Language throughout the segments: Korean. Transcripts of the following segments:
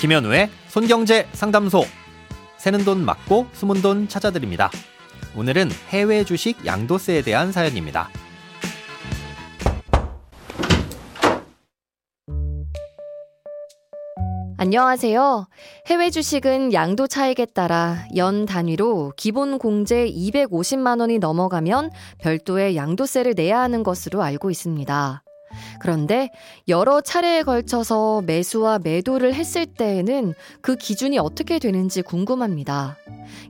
김현우의 손경제 상담소. 새는 돈 맞고 숨은 돈 찾아드립니다. 오늘은 해외 주식 양도세에 대한 사연입니다. 안녕하세요. 해외 주식은 양도 차익에 따라 연 단위로 기본 공제 250만 원이 넘어가면 별도의 양도세를 내야 하는 것으로 알고 있습니다. 그런데 여러 차례에 걸쳐서 매수와 매도를 했을 때에는 그 기준이 어떻게 되는지 궁금합니다.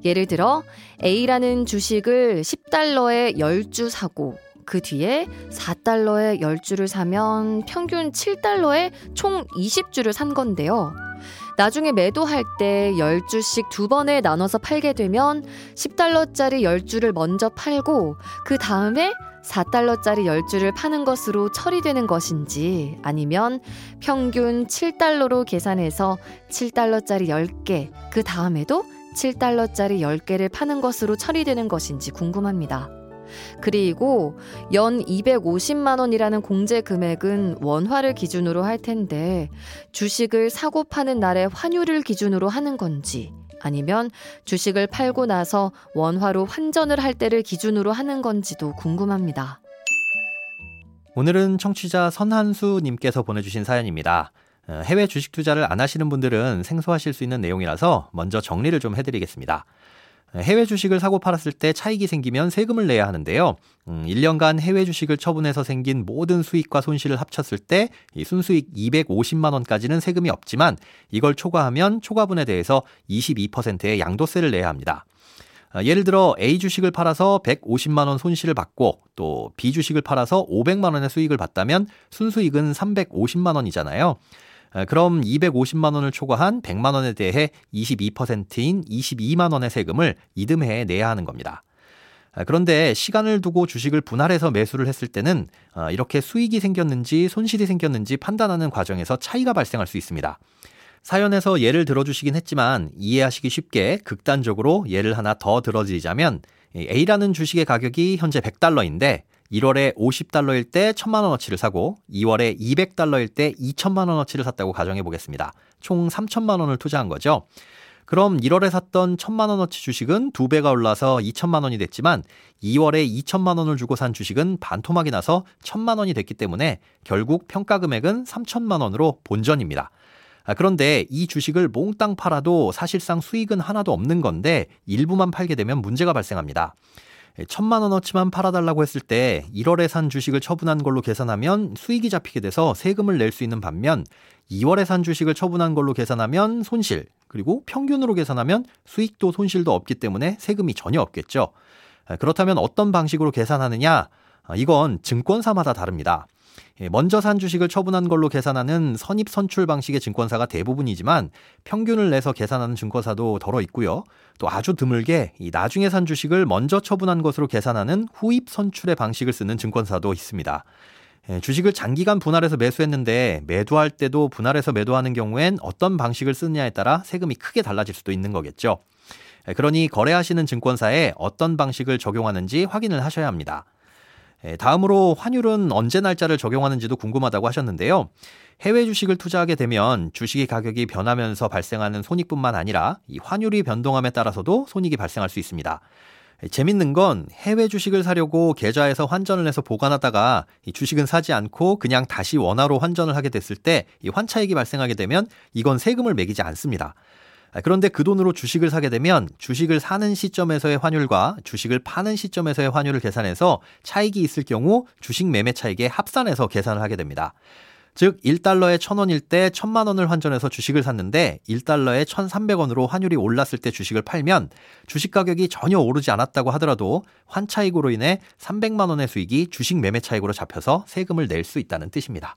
예를 들어 A라는 주식을 10달러에 10주 사고 그 뒤에 4달러에 10주를 사면 평균 7달러에 총 20주를 산 건데요. 나중에 매도할 때 10주씩 두 번에 나눠서 팔게 되면 10달러짜리 10주를 먼저 팔고 그 다음에 4달러짜리 10주를 파는 것으로 처리되는 것인지 아니면 평균 7달러로 계산해서 7달러짜리 10개, 그 다음에도 7달러짜리 10개를 파는 것으로 처리되는 것인지 궁금합니다. 그리고 연 250만 원이라는 공제 금액은 원화를 기준으로 할 텐데 주식을 사고 파는 날의 환율을 기준으로 하는 건지 아니면 주식을 팔고 나서 원화로 환전을 할 때를 기준으로 하는 건지도 궁금합니다. 오늘은 청취자 선한수님께서 보내주신 사연입니다. 어, 해외 주식 투자를 안 하시는 분들은 생소하실 수 있는 내용이라서 먼저 정리를 좀 해드리겠습니다. 해외 주식을 사고 팔았을 때 차익이 생기면 세금을 내야 하는데요. 음, 1년간 해외 주식을 처분해서 생긴 모든 수익과 손실을 합쳤을 때 순수익 250만 원까지는 세금이 없지만 이걸 초과하면 초과분에 대해서 22%의 양도세를 내야 합니다. 아, 예를 들어 A 주식을 팔아서 150만 원 손실을 받고 또 B 주식을 팔아서 500만 원의 수익을 봤다면 순수익은 350만 원이잖아요. 그럼 250만 원을 초과한 100만 원에 대해 22%인 22만 원의 세금을 이듬해에 내야 하는 겁니다. 그런데 시간을 두고 주식을 분할해서 매수를 했을 때는 어, 이렇게 수익이 생겼는지 손실이 생겼는지 판단하는 과정에서 차이가 발생할 수 있습니다. 사연에서 예를 들어주시긴 했지만 이해하시기 쉽게 극단적으로 예를 하나 더 들어드리자면 A라는 주식의 가격이 현재 100달러인데 1월에 50달러일 때 1000만 원어치를 사고 2월에 200달러일 때 2000만 원어치를 샀다고 가정해 보겠습니다. 총 3000만 원을 투자한 거죠. 그럼 1월에 샀던 1000만 원어치 주식은 2배가 올라서 2000만 원이 됐지만 2월에 2000만 원을 주고 산 주식은 반토막이 나서 1000만 원이 됐기 때문에 결국 평가 금액은 3000만 원으로 본전입니다. 아, 그런데 이 주식을 몽땅 팔아도 사실상 수익은 하나도 없는 건데 일부만 팔게 되면 문제가 발생합니다. 천만 원어치만 팔아달라고 했을 때 1월에 산 주식을 처분한 걸로 계산하면 수익이 잡히게 돼서 세금을 낼 수 있는 반면 2월에 산 주식을 처분한 걸로 계산하면 손실, 그리고 평균으로 계산하면 수익도 손실도 없기 때문에 세금이 전혀 없겠죠. 그렇다면 어떤 방식으로 계산하느냐? 아, 이건 증권사마다 다릅니다. 예, 먼저 산 주식을 처분한 걸로 계산하는 선입 선출 방식의 증권사가 대부분이지만 평균을 내서 계산하는 증권사도 덜어 있고요. 또 아주 드물게 이 나중에 산 주식을 먼저 처분한 것으로 계산하는 후입 선출의 방식을 쓰는 증권사도 있습니다. 예, 주식을 장기간 분할해서 매수했는데 매도할 때도 분할해서 매도하는 경우엔 어떤 방식을 쓰느냐에 따라 세금이 크게 달라질 수도 있는 거겠죠. 예, 그러니 거래하시는 증권사에 어떤 방식을 적용하는지 확인을 하셔야 합니다. 예, 다음으로 환율은 언제 날짜를 적용하는지도 궁금하다고 하셨는데요. 해외 주식을 투자하게 되면 주식의 가격이 변하면서 발생하는 손익뿐만 아니라 이 환율이 변동함에 따라서도 손익이 발생할 수 있습니다. 예, 재밌는 건 해외 주식을 사려고 계좌에서 환전을 해서 보관하다가 이 주식은 사지 않고 그냥 다시 원화로 환전을 하게 됐을 때 이 환차익이 발생하게 되면 이건 세금을 매기지 않습니다. 아, 그런데 그 돈으로 주식을 사게 되면 주식을 사는 시점에서의 환율과 주식을 파는 시점에서의 환율을 계산해서 차익이 있을 경우 주식 매매 차익에 합산해서 계산을 하게 됩니다. 즉 1달러에 1000원일 때 1000만 원을 환전해서 주식을 샀는데 1달러에 1300원으로 환율이 올랐을 때 주식을 팔면 주식 가격이 전혀 오르지 않았다고 하더라도 환차익으로 인해 300만 원의 수익이 주식 매매 차익으로 잡혀서 세금을 낼 수 있다는 뜻입니다.